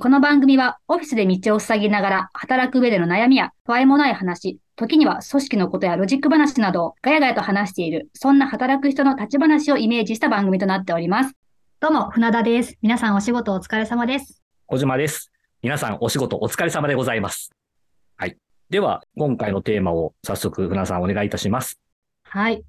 この番組はオフィスで道を塞ぎながら働く上での悩みや不安もない話、時には組織のことやロジック話などをガヤガヤと話している、そんな働く人の立ち話をイメージした番組となっております。どうも、船田です。皆さんお仕事お疲れ様です。小島です。皆さんお仕事お疲れ様でございます。はい。では、今回のテーマを早速、船田さんお願いいたします。はい。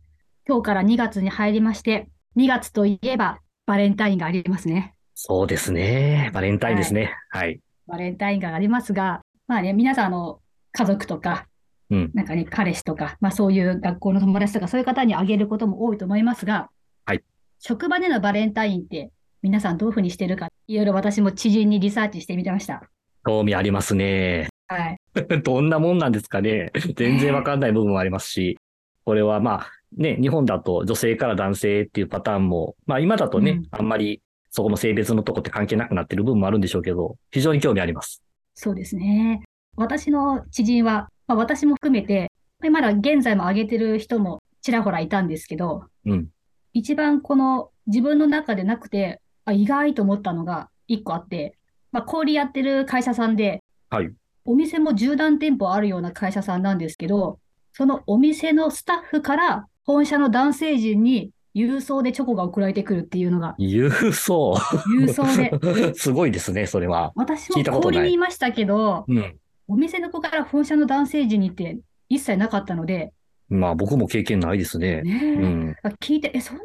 今日から2月に入りまして、2月といえばバレンタインがありますね。そうですね。バレンタインですね。はい。バレンタインがありますが、まあね、皆さんあの家族とか、うん。なんかね、彼氏とか、まあそういう学校の友達とか、そういう方にあげることも多いと思いますが、はい。職場でのバレンタインって皆さんどういうふうにしてるか、いろいろ私も知人にリサーチしてみてました。興味ありますね。はい。どんなもんなんですかね。全然わかんない部分もありますし、これはまあ、ね、日本だと女性から男性っていうパターンも、まあ今だとね、うんあんまりそこの性別のとこって関係なくなってる部分もあるんでしょうけど、非常に興味あります。そうですね。私の知人は、まあ、私も含めて、まだ現在も挙げてる人もちらほらいたんですけど、うん。一番この自分の中でなくて、あ、意外と思ったのが一個あって、まあ、小売やってる会社さんで、はい。お店も10段店舗あるような会社さんなんですけど、そのお店のスタッフから本社の男性陣に郵送でチョコが送られてくるっていうのが、郵送。郵送で。すごいですね、それは。私も聞いたことない小売にいましたけど、うん。お店の子から本社の男性陣にって一切なかったので、まあ僕も経験ないですね。ねえうん。聞いて、え、そんな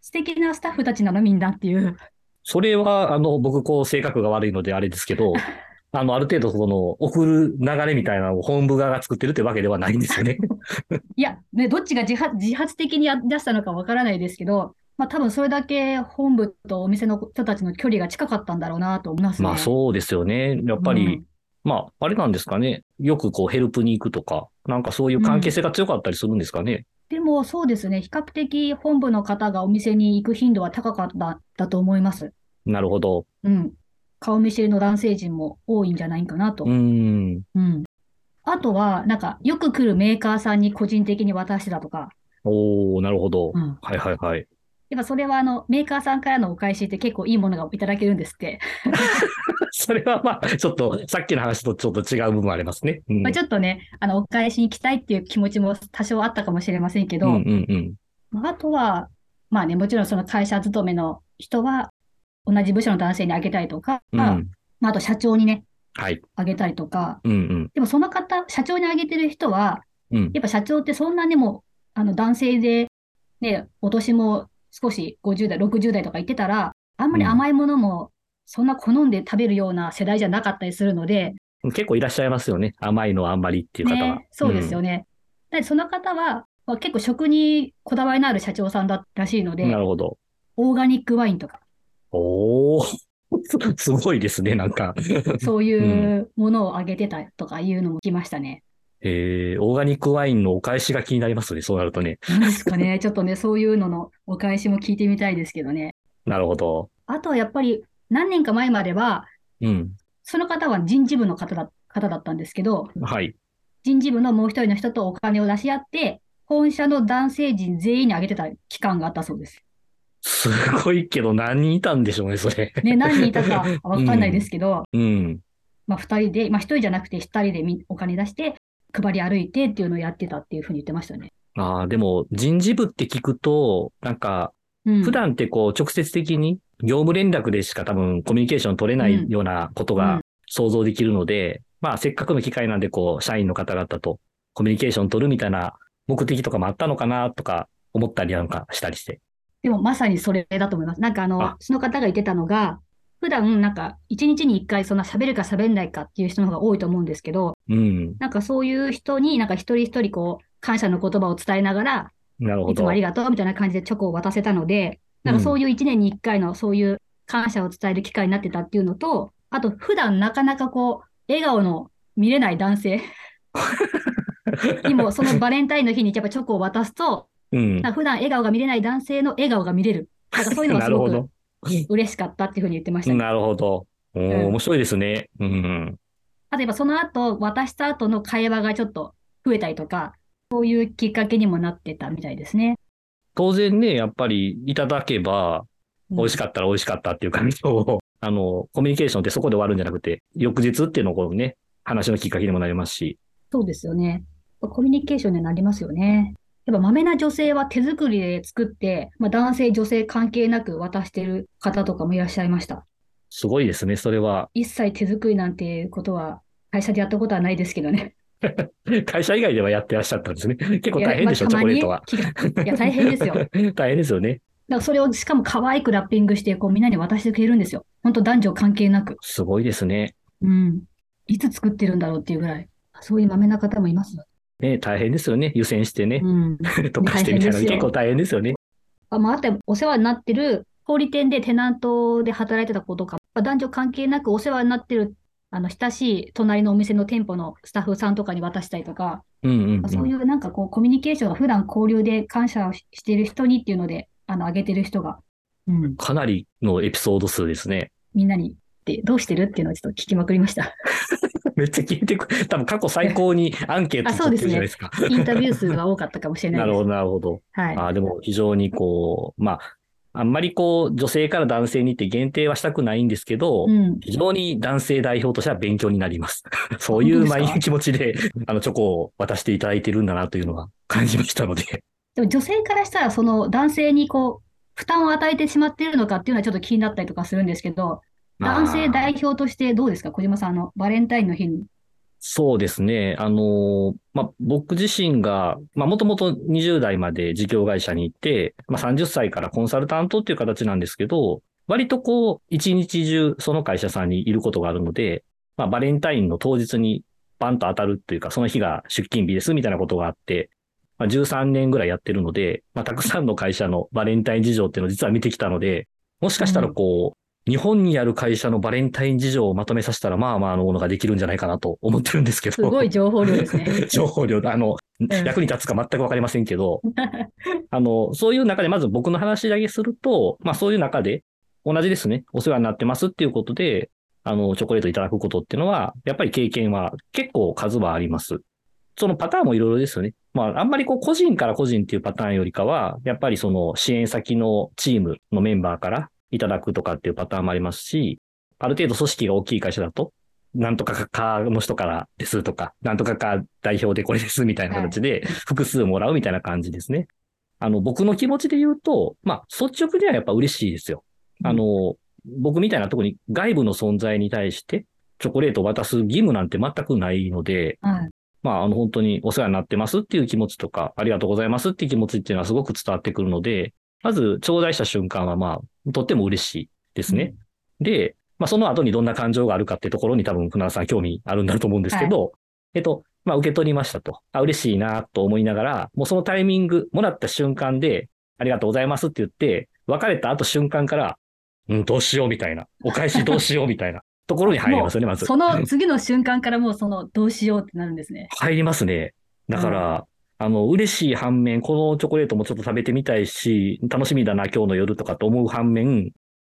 素敵なスタッフたちなのみんなっていう。それは、あの、僕、こう、性格が悪いのであれですけど、あの、ある程度、その、送る流れみたいなのを本部側が作ってるってわけではないんですよね。いや、ね、どっちが自発、自発的にや出したのかわからないですけど、まあ多分それだけ本部とお店の人たちの距離が近かったんだろうなと思いますね。まあ、そうですよね。やっぱり、うんまあ、あれなんですかね。よくこう、ヘルプに行くとか、なんかそういう関係性が強かったりするんですかね。でもそうですね、比較的本部の方がお店に行く頻度は高かっただと思います。なるほど。うん。顔見知りの男性陣も多いんじゃないかなと。うーん。うん。あとは、なんか、よく来るメーカーさんに個人的に渡してたとか、おー、なるほど。うん。はいはいはい。やっぱそれはあの、メーカーさんからのお返しって結構いいものがいただけるんですって。それはまあ、ちょっと、さっきの話とちょっと違う部分ありますね。うん。まあ、ちょっとね、あの、お返しに行きたいっていう気持ちも多少あったかもしれませんけど、あとは、まあね、もちろんその会社勤めの人は、同じ部署の男性にあげたりとか、うん。まあ、あと社長にね、はい。あげたりとか、うんうん。でもその方、社長にあげてる人は、うん。やっぱ社長ってそんなにも、あの、男性で、ね、お年も少し50代、60代とか言ってたら、あんまり甘いものも、そんな好んで食べるような世代じゃなかったりするので、結構いらっしゃいますよね。甘いのはあんまりっていう方は。ね、そうですよね。で、その方は、まあ結構食にこだわりのある社長さんだったらしいのうん。でな、るほど。オーガニックワインとか、おー。す すごいですね、なんか。そういうものをあげてたとかいうのも聞きましたね。えー、オーガニックワインのお返しが気になりますね、そうなるとね。なんですかね。ちょっとね、そういうののお返しも聞いてみたいですけどね。なるほど。あとはやっぱり何年か前までは、うん。その方は人事部の方だ、方だったんですけど、はい。人事部のもう一人の人とお金を出し合って、本社の男性陣全員にあげてた期間があったそうです。すごいけど何人いたんでしょうね、それ。ね、何人いたかわかんないですけど、うん。まあ二人で、まあ一人じゃなくて二人でみお金出して、配り歩いてっていうのをやってたっていうふうに言ってましたね。ああ、でも人事部って聞くと、なんか、うん。普段ってこう直接的に業務連絡でしか多分コミュニケーション取れなうんいようなことがうん想像できるので、まあせっかくの機会なんでこう社員の方々とコミュニケーション取るみたいな目的とかもあったのかなとか思ったりなんかしたりして。でもまさにそれだと思います。なんかあの、あその方が言ってたのが、普段なんか一日に一回そんな喋るか喋んないかっていう人の方が多いと思うんですけど、うん。なんかそういう人になんか一人一人こう、感謝の言葉を伝えながら、なるほどいつもあ。りがとうみたいな感じでチョコを渡せたので、なんかそういう一年に一回のそういう感謝を伝える機会になってたっていうのと、あと普段なかなかこう、笑顔の見れない男性 にもそのバレンタインの日にやっぱチョコを渡すと、うん。普段笑顔が見れない男性の笑顔が見れる。なんかそういうのが すごく。嬉しかったっていうふうに言ってましたね。なるほど。おーうん面白いですね。うん。あとやっぱその後、渡した後の会話がちょっと増えたりとか、そういうきっかけにもなってたみたいですね。当然ね、やっぱりいただけば、美味しかったら美味しかったっていう感想を あの、コミュニケーションってそこで終わるんじゃなくて、翌日っていうのをね、話のきっかけにもなりますし。そうですよね。コミュニケーションになりますよね。やっぱ、まめな女性は手作りで作って、まあ、男性、女性関係なく渡してる方とかもいらっしゃいました。すごいですね、それは。一切手作りなんていうことは、会社でやったことはないですけどね。会社以外ではやってらっしゃったんですね。結構大変でしょ、チョまあコレートは。いや、大変ですよ。だ か大変ですよね。らそれをしかも可愛くラッピングして、こうみんなに渡してくれるんですよ。本当男女関係なく。すごいですね。うん。いつ作ってるんだろうっていうぐらい。そういうまめな方もいますよ。ね、大変ですよね。湯煎してね。うん。とかしてみたいな。結構大変ですよね。あ、まあ、あとお世話になってる小売店でテナントで働いてた子とか、まあ男女関係なくお世話になってる、あの、親しい隣のお店の店舗のスタッフさんとかに渡したりとか、うんうん、うん。そういうなんかこう、コミュニケーションが普段交流で感謝をししている人にっていうので、あの、あげてる人が、うん、かなりのエピソード数ですね。みんなに、で、どうしてるっていうのをちょっと聞きまくりました。めっちゃ聞いてく多分過去最高にアンケート取ってるじゃないですか。インタビュー数が多かったかもしれないです。なるほど、なるほど。はい。あでも非常にこう、まあ、あんまりこう、女性から男性にって限定はしたくないんですけど、うん。非常に男性代表としては勉強になります。そういう毎日気持ちで、あの、チョコを渡していただいてるんだなというのは感じましたので。でも女性からしたら、その男性にこう、負担を与えてしまっているのかっていうのはちょっと気になったりとかするんですけど、男性代表としてどうですか？小島さん、あの、バレンタインの日に。そうですね。あの、まあ、僕自身が、まあ、もともと20代まで事業会社にいて、まあ、30歳からコンサルタントっていう形なんですけど、割とこう、一日中その会社さんにいることがあるので、まあ、バレンタインの当日にバンと当たるっていうか、その日が出勤日ですみたいなことがあって、まあ、13年ぐらいやってるので、まあ、たくさんの会社のバレンタイン事情っていうのを実は見てきたので、もしかしたらこう、日本にある会社のバレンタイン事情をまとめさせたら、まあまあのものができるんじゃないかなと思ってるんですけど。すごい情報量ですね。情報量だ。あの、ん役に立つか全くわかりませんけど、あの、そういう中でまず僕の話だけすると、まあそういう中で同じですね、お世話になってますっていうことで、あの、チョコレートいただくことっていうのは、やっぱり経験は結構数はあります。そのパターンもいろいろですよね。まあ、あんまりこう個人から個人っていうパターンよりかは、やっぱりその支援先のチームのメンバーからいただくとかっていうパターンもありますし、ある程度組織が大きい会社だと、なんとかかの人からですとか、なんとかか代表でこれですみたいな形で複数もらうみたいな感じですね。あの、僕の気持ちで言うと、まあ、率直にはやっぱ嬉しいですよ。あの、僕みたいな特に外部の存在に対してチョコレートを渡す義務なんて全くないので、はい。まあ、あの、本当にお世話になってますっていう気持ちとか、ありがとうございますっていう気持ちっていうのはすごく伝わってくるので、まず、頂戴した瞬間は、まあ、とっても嬉しいですね。で、まあ、その後にどんな感情があるかっていうところに多分、船田さん興味あるんだと思うんですけど、えっと、まあ、受け取りましたと。あ、嬉しいなと思いながら、もうそのタイミング、もらった瞬間で、ありがとうございますって言って、別れた後瞬間から、うん、どうしようみたいな。お返しどうしようみたいな ところに入りますよね、まず。その次の瞬間からもうその、どうしようってなるんですね。入りますね。だから、あの、嬉しい反面、このチョコレートもちょっと食べてみたいし、楽しみだな、今日の夜とかと思う反面、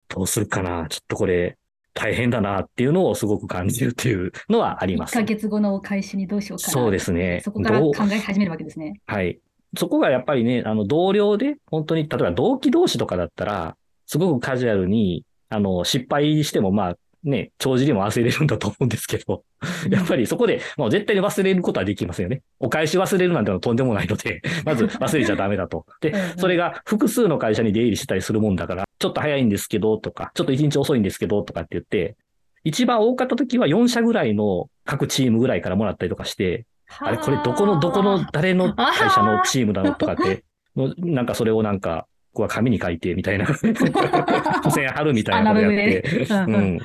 どうするかな、ちょっとこれ、大変だなっていうのをすごく感じるっていうのはありま1すヶ。月後のお返しにどうしようかな。そうですね。そこから考え始めるわけですね。はい。そこがやっぱりね、あの、同僚で、本当に、例えば同期同士とかだったら、すごくカジュアルに、あの、失敗しても、まあ、ね、帳尻も忘れるんだと思うんですけど、やっぱりそこで、もう絶対に忘れることはできませんよね。お返し忘れるなんてのはとんでもないので、まず忘れちゃダメだと。でそれが複数の会社に出入りしたりするもんだから、ちょっと早いんですけど、とか、ちょっと一日遅いんですけど、とかって言って、一番多かった時は4社ぐらいの各チームぐらいからもらったりとかして、あ。れ、これどこの、どこの、誰の会社のチームだろうとかって、のなんかそれをなんか、は紙に書いてみたいな、付箋貼るみたいなことやって、うん。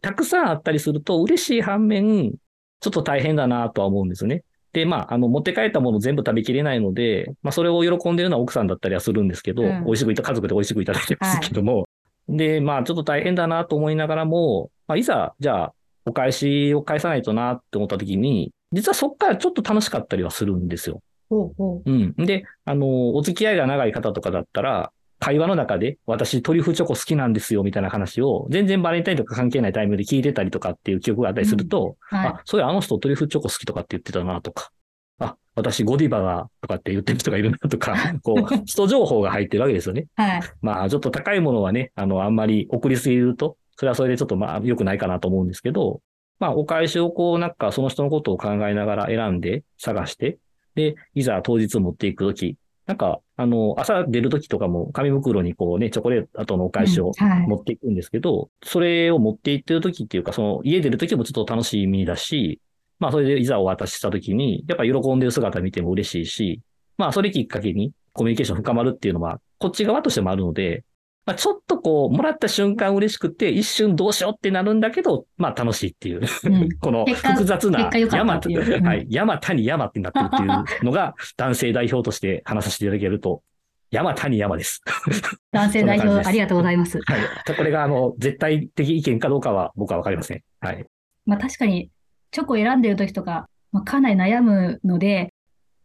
たくさんあったりすると嬉しい反面、ちょっと大変だなとは思うんですね。で、まあ、あの、持って帰ったもの全部食べきれないので、まあ、それを喜んでるのは奥さんだったりはするんですけど、うん。美味しくいた、家族で美味しくいただいてますけども、で、まあ、ちょっと大変だなと思いながらも、まあ、いざ、じゃあ、お返しを返さないとなって思った時に、実はそっからちょっと楽しかったりはするんですよ。ほうほう。うん。で、あの、お付き合いが長い方とかだったら、会話の中で、私トリュフチョコ好きなんですよ、みたいな話を、全然バレンタインとか関係ないタイミングで聞いてたりとかっていう記憶があったりすると、はい。あ、そういや、あの人トリュフチョコ好きとかって言ってたな、とか。あ、私ゴディバが、とかって言ってる人がいるな、とか、こう、人情報が入ってるわけですよね。はい。まあ、ちょっと高いものはね、あの、あんまり送りすぎると、それはそれでちょっとまあ良くないかなと思うんですけど、まあお返しをこうなんかその人のことを考えながら選んで探して、で、いざ当日持っていくとき、なんか、あの、朝出るときとかも紙袋にこうね、チョコレートのお返しを持っていくんですけど、うんはい、それを持っていってるときっていうか、その家出るときもちょっと楽しみだし、まあそれでいざお渡ししたときに、やっぱ喜んでる姿見ても嬉しいし、まあそれきっかけにコミュニケーション深まるっていうのは、こっち側としてもあるので、まあ、ちょっとこう、もらった瞬間嬉しくて、一瞬どうしようってなるんだけど、まあ楽しいっていう、うん、この複雑な山、はい、山谷山ってなってるっていうのが、男性代表として話させていただけると、山谷山です。男性代表、ありがとうございます。はい。これが、あの、絶対的意見かどうかは僕はわかりません。はい。まあ確かに、チョコ選んでる時とか、まあ、かなり悩むので、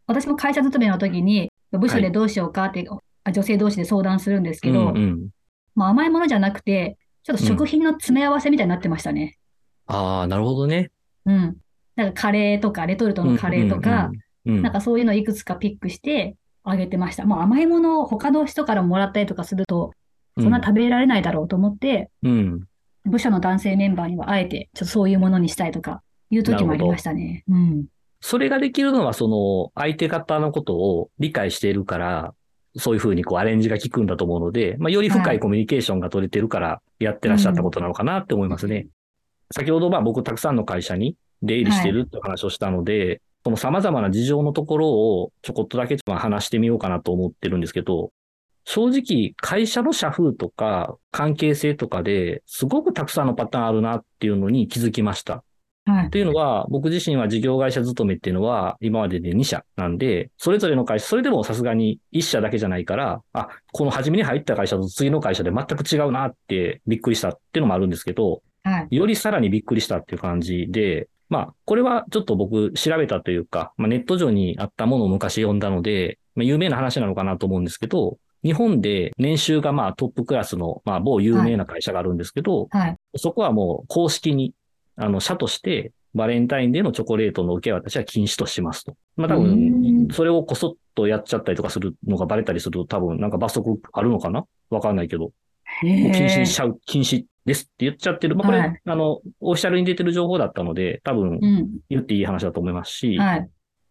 私も会社勤めの時に、部署でどうしようかって、はい、女性同士で相談するんですけど、うんうん、まあ、甘いものじゃなくて、ちょっと食品の詰め合わせみたいになってましたね。うん、ああ、なるほどね。うん。なんかカレーとか、レトルトのカレーとか、なんかそういうのいくつかピックしてあげてました。もう甘いものを他の人からもらったりとかすると、そんな食べられないだろうと思って、うん、部署の男性メンバーにはあえて、ちょっとそういうものにしたいとか、いう時もありましたね。うん。それができるのは、その、相手方のことを理解しているから、そういうふうにこうアレンジが効くんだと思うので、まあ、より深いコミュニケーションが取れてるからやってらっしゃったことなのかなって思いますね。うん、先ほどまあ僕たくさんの会社に出入りしてるって話をしたので、はい、その様々な事情のところをちょこっとだけまあ話してみようかなと思ってるんですけど、正直会社の社風とか関係性とかですごくたくさんのパターンあるなっていうのに気づきました。はい。というのは、僕自身は事業会社勤めっていうのは、今までで2社なんで、それぞれの会社、それでもさすがに1社だけじゃないから、あ、この初めに入った会社と次の会社で全く違うなってびっくりしたっていうのもあるんですけど、はい。よりさらにびっくりしたっていう感じで、まあ、これはちょっと僕調べたというか、まあ、ネット上にあったものを昔読んだので、まあ、有名な話なのかなと思うんですけど、日本で年収がまあトップクラスの、まあ某有名な会社があるんですけど、はい、そこはもう公式にあの、社として、バレンタインデーのチョコレートの受け渡しは禁止としますと。まあ多分、それをこそっとやっちゃったりとかするのがバレたりすると多分なんか罰則あるのかな？わかんないけど。禁止にしちゃう、禁止ですって言っちゃってる。まあこれ、はい、あの、オフィシャルに出てる情報だったので、多分言っていい話だと思いますし、はい、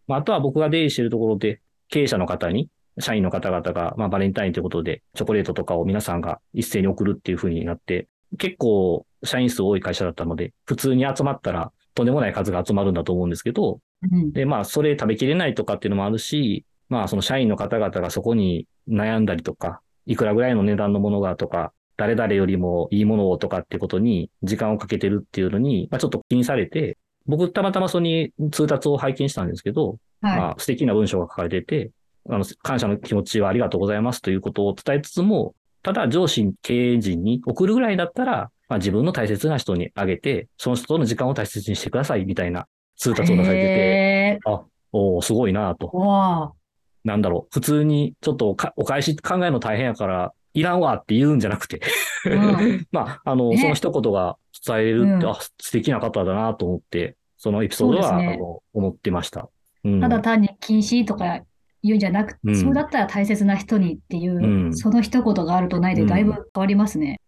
まああとは僕が出入りしているところで、経営者の方に、社員の方々が、まあバレンタインということで、チョコレートとかを皆さんが一斉に送るっていう風になって、結構社員数多い会社だったので、普通に集まったらとんでもない数が集まるんだと思うんですけど、うん、で、まあ、それ食べきれないとかっていうのもあるし、まあ、その社員の方々がそこに悩んだりとか、いくらぐらいの値段のものがとか、誰々よりもいいものをとかっていうことに時間をかけてるっていうのに、まあ、ちょっと気にされて、僕たまたまそに通達を拝見したんですけど、はい、まあ、素敵な文章が書かれてて、あの、感謝の気持ちはありがとうございますということを伝えつつも、ただ上司、経営陣に送るぐらいだったら、まあ、自分の大切な人にあげて、その人との時間を大切にしてくださいみたいな通達を出されてて、あ、おすごいなと。なんだろう、普通にちょっとお返し考えるの大変やから、いらんわって言うんじゃなくて。うん、まあ、あの、その一言が伝えれるって、うん、あ、素敵な方だなと思って、そのエピソードは、ね、あの思ってました。うん、ただ単に禁止とか言うんじゃなくて、うん、そうだったら大切な人にっていう、その一言があるとないでだいぶ変わりますね。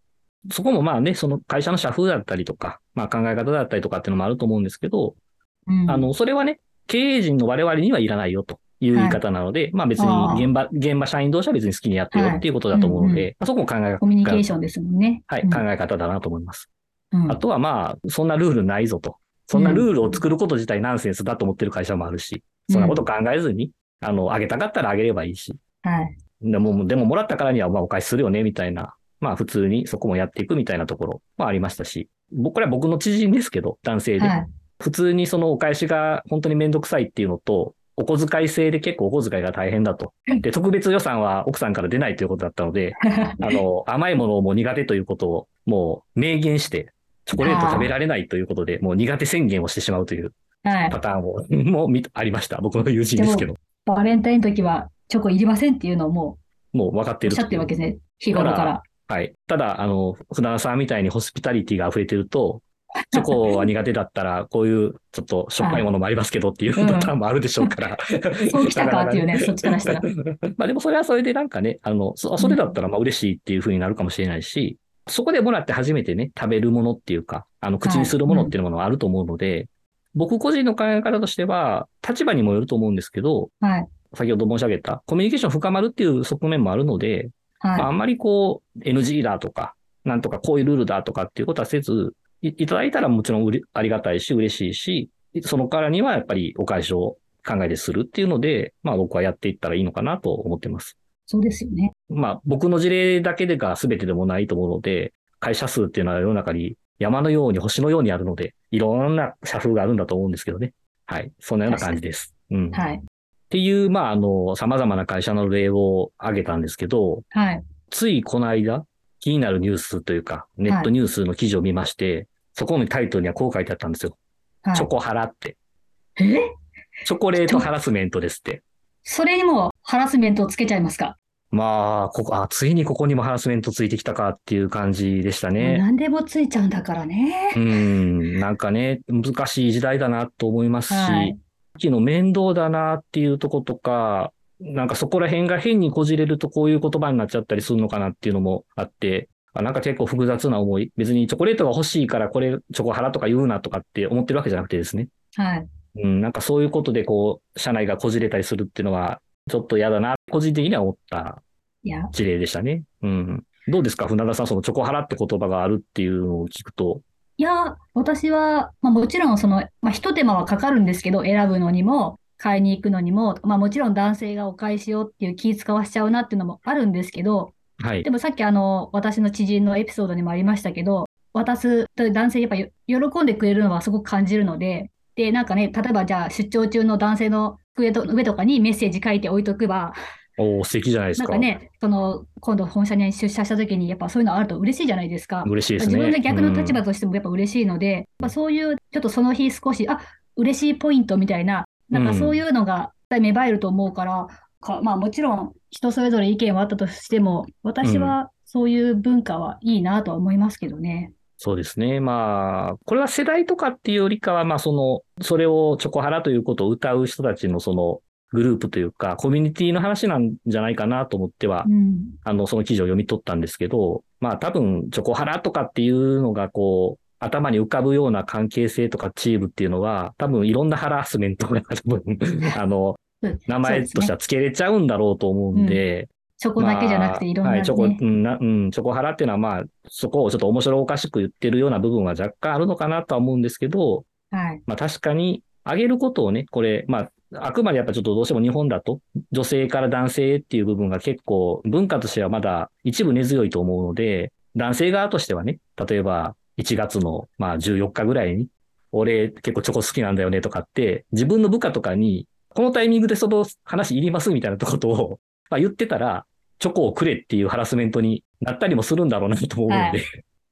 そこもまあね、その会社の社風だったりとか、まあ考え方だったりとかっていうのもあると思うんですけど、うん、あの、それはね、経営陣の我々にはいらないよという言い方なので、はい、まあ別に現場、現場社員同士は別に好きにやってよっていうことだと思うので、はいうんうん、そこも考え方。コミュニケーションですもんね。はい、うん、考え方だなと思います。うん、あとはまあ、そんなルールないぞと。そんなルールを作ること自体ナンセンスだと思ってる会社もあるし、そんなこと考えずに、あの、あげたかったらあげればいいし。はい。でも、でももらったからにはまあお返しするよね、みたいなまあ普通にそこもやっていくみたいなところもありましたし、僕ら僕の知人ですけど、男性で。はい、普通にそのお返しが本当にめんどくさいっていうのと、お小遣い制で結構お小遣いが大変だと。で、特別予算は奥さんから出ないということだったので、あの、甘いものをもう苦手ということをもう明言して、チョコレート食べられないということで、もう苦手宣言をしてしまうというパターンを、はい、もありました。僕の友人ですけど。バレンタインの時はチョコいりませんっていうのをもう、もう分かってる。おっしゃってるわけですね。日頃から。はい。ただ、あの、船田さんみたいにホスピタリティが溢れてると、チョコは苦手だったら、こういうちょっとしょっぱいものもありますけどっていうパターンもあるでしょうから。そうきたかっていうね、そっちからしたら。まあでもそれはそれでなんかね、あの、そそれだったらまあ嬉しいっていうふうになるかもしれないし、そこでもらって初めてね、食べるものっていうか、あの、口にするものっていうものがあると思うので、僕個人の考え方としては、立場にもよると思うんですけど、はい。先ほど申し上げた、コミュニケーション深まるっていう側面もあるので、はい。まあ、あんまりこう、NG だとか、なんとかこういうルールだとかっていうことはせず、いいただいたらもちろんうれありがたいし、嬉しいし、そのからにはやっぱりお返しを考えでするっていうので、まあ僕はやっていったらいいのかなと思ってます。そうですよね。まあ僕の事例だけでが全てでもないと思うので、会社数っていうのは世の中に山のように星のようにあるので、いろんな社風があるんだと思うんですけどね。はい。そんなような感じです。うん。っはい。ていう、まああの、様々な会社の例を挙げたんですけど、はい。ついこの間、気になるニュースというか、ネットニュースの記事を見まして、そこのタイトルにはこう書いてあったんですよ。はい。チョコハラって。え？チョコレートハラスメントですって。それにもハラスメントをつけちゃいますか？まあ、ここ、あ、ついにここにもハラスメントついてきたかっていう感じでしたね。何でもついちゃうんだからね。うん、なんかね、難しい時代だなと思いますし、はい昨日面倒だなっていうとことか、なんかそこら辺が変にこじれるとこういう言葉になっちゃったりするのかなっていうのもあって、あなんか結構複雑な思い。別にチョコレートが欲しいからこれチョコハラとか言うなとかって思ってるわけじゃなくてですね。はい。うん、なんかそういうことでこう、社内がこじれたりするっていうのは、ちょっと嫌だな、個人的には思った事例でしたね。うん。どうですか？船田さん、そのチョコハラって言葉があるっていうのを聞くと。いや、私は、まあもちろんその、まあ一手間はかかるんですけど、選ぶのにも、買いに行くのにも、まあもちろん男性がお返しをっていう気使わしちゃうなっていうのもあるんですけど、はいで。もさっきあの、私の知人のエピソードにもありましたけど、渡すと男性やっぱよ喜んでくれるのはすごく感じるので、で、なんかね、例えばじゃあ出張中の男性の机と上とかにメッセージ書いて置いとけば、おー素敵じゃないですか。なんかね、その、今度本社に出社した時にやっぱそういうのあると嬉しいじゃないですか。嬉しいですね。自分が逆の立うん場としてもやっぱ嬉しいので、やっぱそういうちょっとその日少し、あ、嬉しいポイントみたいな、なんかそういうのが芽生えると思うから、かまあもちろん人それぞれ意見はあったとしても、私はそういう文化はいいなとは思いますけどね。そうですね。まあ、これは世代とかっていうよりかは、まあその、それをチョコハラということを歌う人たちのそのグループというか、コミュニティの話なんじゃないかなと思ってはう、ん。あの、その記事を読み取ったんですけど、まあ多分、チョコハラとかっていうのがこう、頭に浮かぶような関係性とかチームっていうのは、多分いろんなハラスメントが多分、あの、うん名前としては付けれちゃうんだろうと思うんで、チョコだけじゃなくていろんなまあはい、チョコ、ねう。ん、なうん、チョコハラっていうのはまあ、そこをちょっと面白おかしく言ってるような部分は若干あるのかなとは思うんですけど、はい。まあ確かに、あげることをね、これ、まあ、あくまでやっぱちょっとどうしても日本だと、女性から男性っていう部分が結構文化としてはまだ一部根強いと思うので、男性側としてはね、例えば1月のまあ14日ぐらいに、俺結構チョコ好きなんだよねとかって、自分の部下とかに、このタイミングでその話いりますみたいなことを、まあ、言ってたら、チョコをくれっていうハラスメントになったりもするんだろうなと思うので、はい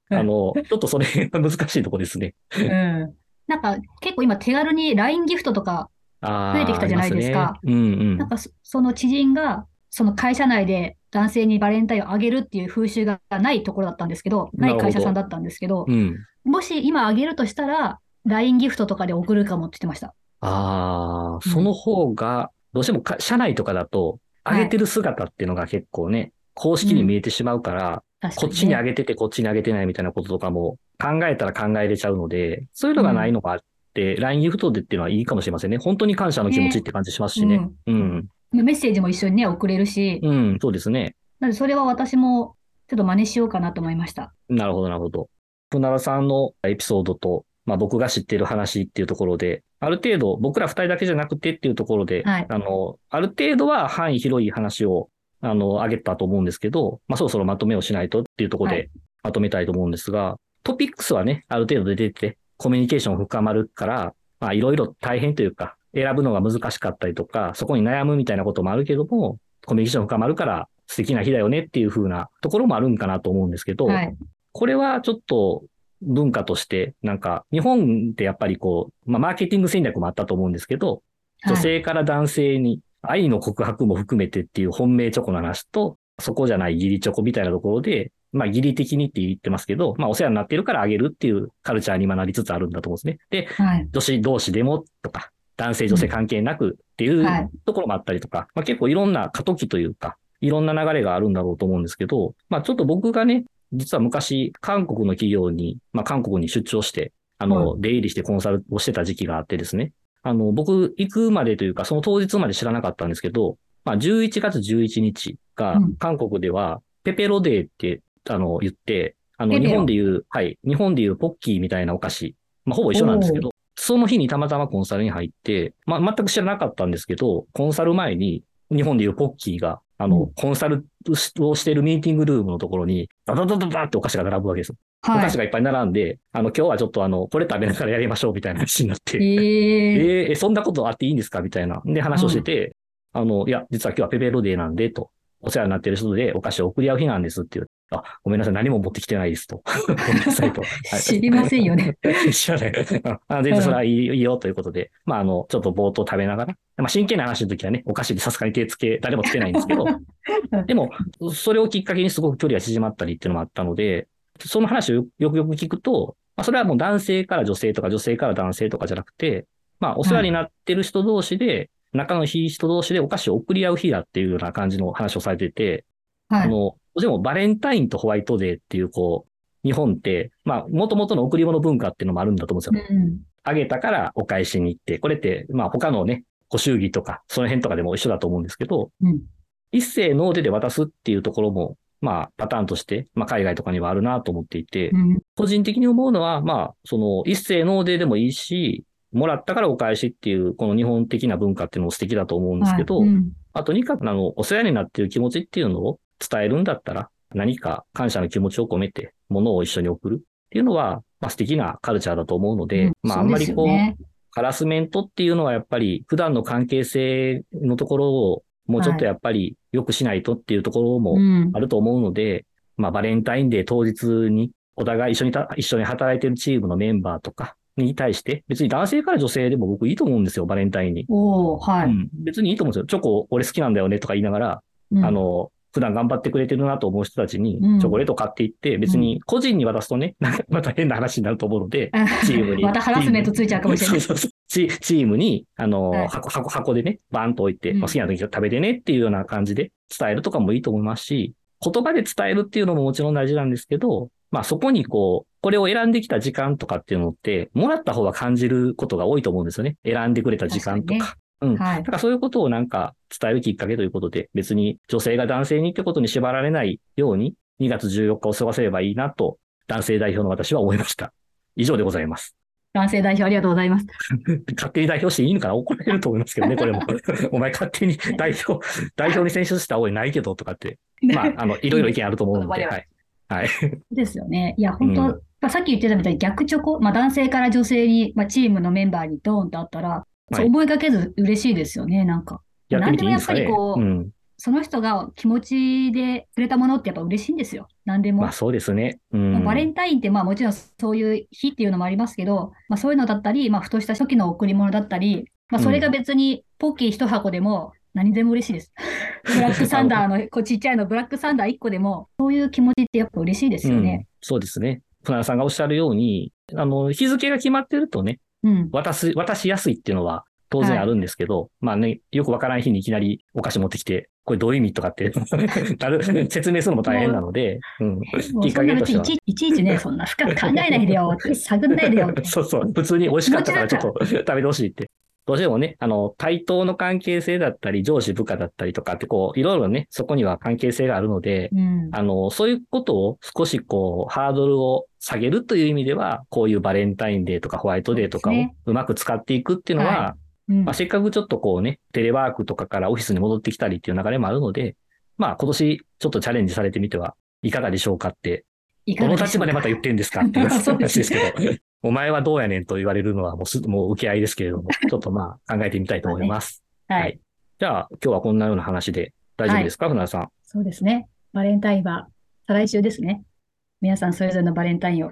あの、ちょっとそれが 難しいとこですね。うん。なんか結構今手軽に LINE ギフトとか、増えてきたじゃないですかすね。うんうん。なんかそその知人が、その会社内で男性にバレンタインをあげるっていう風習がないところだったんですけど、ない会社さんだったんですけど、うん。もし今あげるとしたら、LINE ギフトとかで送るかもって言ってました。ああ、うんその方が、どうしてもか社内とかだと、はい上げてる姿っていうのが結構ね、公式に見えてしまうから、確かにこっちに上ね。げてて、こっちに上げてないみたいなこととかも考えたら考えれちゃうので、そういうのがないのがあって、LINE ギフトでっていうのはいいかもしれませんね。本当に感謝の気持ちって感じしますしね。うん。メッセージも一緒にね、送れるし、うん、そうですね。なのでそれは私もちょっと真似しようかなと思いました。なるほど、なるほど。船田さんのエピソードと、まあ僕が知ってる話っていうところで、ある程度、僕ら二人だけじゃなくてっていうところで、はいあの、ある程度は範囲広い話を、あの、あげたと思うんですけど、まあそろそろまとめをしないとっていうところはでまとめたいと思うんですが、トピックスはね、ある程度で出て、コミュニケーション深まるから、まあいろいろ大変というか、選ぶのが難しかったりとか、そこに悩むみたいなこともあるけども、コミュニケーション深まるから素敵な日だよねっていう風なところもあるんかなと思うんですけど、はい。これはちょっと文化として、なんか、日本ってやっぱりこう、まあ、マーケティング戦略もあったと思うんですけど、女性から男性に愛の告白も含めてっていう本命チョコの話と、そこじゃない義理チョコみたいなところで、まあ、義理的にって言ってますけど、まあ、お世話になってるからあげるっていうカルチャーに今なりつつあるんだと思うんですね。で、はい。はい。女子同士でもとか、男性女性関係なくっていうはいところもあったりとか、まあ、結構いろんな過渡期というか、いろんな流れがあるんだろうと思うんですけど、まあちょっと僕がね、実は昔、韓国の企業に、まあ、韓国に出張して、あの、出入りしてコンサルをしてた時期があってですね。あの、僕、行くまでというか、その当日まで知らなかったんですけど、まあ、11月11日がうん、韓国では、ペペロデーって、あの、言って、あの、日本でいう、はい、日本でいうポッキーみたいなお菓子、まあ、ほぼ一緒なんですけど、その日にたまたまコンサルに入って、まあ、全く知らなかったんですけど、コンサル前に、日本でいうポッキーが、あの、うんコンサルをしているミーティングルームのところに、ダダダダダってお菓子が並ぶわけです。おはい菓子。がいっぱい並んで、あの、今日はちょっとあの、これ食べながらやりましょうみたいな話になって、えー、えーえ、そんなことあっていいんですか？みたいな。で、話をしてて、あの、いや、実は今日はペペロデーなんで、と。お世話になってる人でお菓子を送り合う日なんですっていう。あ、ごめんなさい、何も持ってきてないですと。ごめんなさいと。はい知りませんよね。知らない。あ全然それはいいよということで、まあ、あの、ちょっと冒頭食べながら、まあ、真剣な話の時はね、お菓子でさすがに手つけ、誰もつけないんですけど、でも、それをきっかけにすごく距離が縮まったりっていうのもあったので、その話をよよくよく聞くと、まあ、それはもう男性から女性とか女性から男性とかじゃなくて、まあ、お世話になってる人同士で、仲のいい人同士でお菓子を送り合う日だっていうような感じの話をされてて、はい。あの、でもバレンタインとホワイトデーっていう、こう、日本って、まあ、元々の贈り物文化っていうのもあるんだと思うんですよ。うん。あげたからお返しに行って、これって、まあ他のね、ご祝儀とか、その辺とかでも一緒だと思うんですけど、うん一斉ノーデで渡すっていうところも、まあパターンとして、まあ海外とかにはあるなと思っていて、うん。個人的に思うのは、まあ、その一斉ノーデでもいいし、もらったからお返しっていう、この日本的な文化っていうのも素敵だと思うんですけど、はいうん。あとにかく、あの、お世話になっている気持ちっていうのを伝えるんだったら、何か感謝の気持ちを込めて、物を一緒に送るっていうのは、まあ素敵なカルチャーだと思うので、うんまああんまりこう、ハラスメントっていうのはやっぱり普段の関係性のところをもうちょっとやっぱり良くしないとっていうところもうん。あると思うので、まあバレンタインデー当日にお互い一緒にた、一緒に働いてるチームのメンバーとかに対して、別に男性から女性でも僕いいと思うんですよ、バレンタインに。おー、はい。うん、別にいいと思うんですよ。チョコ俺好きなんだよねとか言いながら、うんあ、の、普段頑張ってくれてるなと思う人たちにうんチョコレート買っていって、別に個人に渡すとね、なんかまた変な話になると思うので、チームに。またハラスメントついちゃうかもしれない。そうそうそう。チチームに、あの、はい箱、箱、箱でね、バーンと置いて、好きな時に食べてねっていうような感じで伝えるとかもいいと思いますし、言葉で伝えるっていうのももちろん大事なんですけど、まあそこにこう、これを選んできた時間とかっていうのって、もらった方が感じることが多いと思うんですよね。選んでくれた時間とか。確うん。はいだからそういうことをなんか伝えるきっかけということで、別に女性が男性にってことに縛られないように、2月14日を過ごせればいいなと、男性代表の私は思いました。以上でございます。男性代表ありがとうございます。勝手に代表していいのかな怒られると思いますけどね、これも。お前勝手に代表、代表に選出した覚えないけどとかって。まあ、あの、いろいろ意見あると思うので、はい。はい。ですよね。いや、本当、うんまあ、さっき言ってたみたいに逆チョコ、まあ、男性から女性に、まあ、チームのメンバーにドーンとあったら、そう思いがけず嬉しいですよね、なんか。やってみていいんですかね。もやっぱりこううん。その人が気持ちでくれたものってやっぱ嬉しいんですよ。何でも。まあそうですね。うん。まあバレンタインってまあもちろんそういう日っていうのもありますけど、まあそういうのだったり、まあふとした初期の贈り物だったり、まあそれが別にポッキー一箱でも何でも嬉しいです。ブラックサンダーのこうちっちゃいのブラックサンダー1個でも、そういう気持ちってやっぱ嬉しいですようんね。そうですね。船田さんがおっしゃるように、あの、日付が決まってるとね、うん。渡す、渡しやすいっていうのは当然あるんですけど、まあね、よくわからん日にいきなりお菓子持ってきて、これどういう意味とかって 説明するのも大変なので、うん。もきっかけとしては。別にいちいちね、そんな深く考えないでよ探んないでよ。そうそう。普通に美味しかったからちょっと食べてほしいって。どうしてもね、あの、対等の関係性だったり、上司部下だったりとかって、こう、いろいろね、そこには関係性があるので、うん。あの、そういうことを少しこう、ハードルを下げるという意味では、こういうバレンタインデーとかホワイトデーとかをそうまく使っていくっていうのは、はうん。まあ、せっかくちょっとこうね、テレワークとかからオフィスに戻ってきたりっていう流れもあるので、まあ今年ちょっとチャレンジされてみてはいかがでしょうかって、いかどの立場でまた言ってんですかっていう 話ですけど、お前はどうやねんと言われるのはもうすもう受け合いですけれども、ちょっとまあ考えてみたいと思います。ははいい。じゃあ今日はこんなような話で大丈夫ですか、船田さん？そうですね。バレンタインは再来週ですね。皆さんそれぞれのバレンタインを。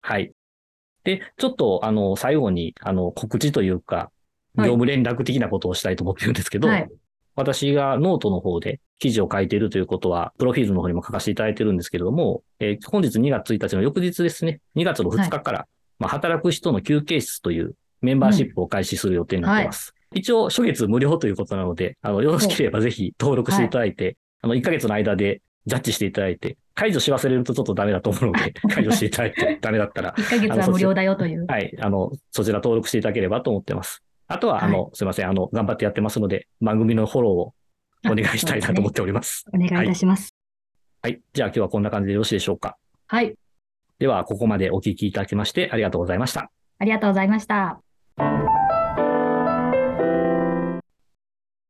はい。で、ちょっとあの、最後にあの、告知というか、はい業務連絡的なことをしたいと思ってるんですけど、はい。私がノートの方で記事を書いているということは、プロフィールの方にも書かせていただいてるんですけれども、えー本日2月1日の翌日ですね、2月の2日から、まあ、働く人の休憩室というメンバーシップを開始する予定になっています。一応、初月無料ということなので、あの、よろしければぜひ登録していただいて、あの、1ヶ月の間でジャッジしていただいて、解除し忘れるとちょっとダメだと思うので、解除していただいてダメだったら、1ヶ月は無料だよという。はい、あの、そちら登録していただければと思ってます。あとは、あの、すいません、あの、頑張ってやってますので、番組のフォローをお願いしたいなと思っております。お願いいたします。はい。じゃあ今日はこんな感じでよろしいでしょうか。はい。では、ここまでお聞きいただきましてありがとうございました。ありがとうございました。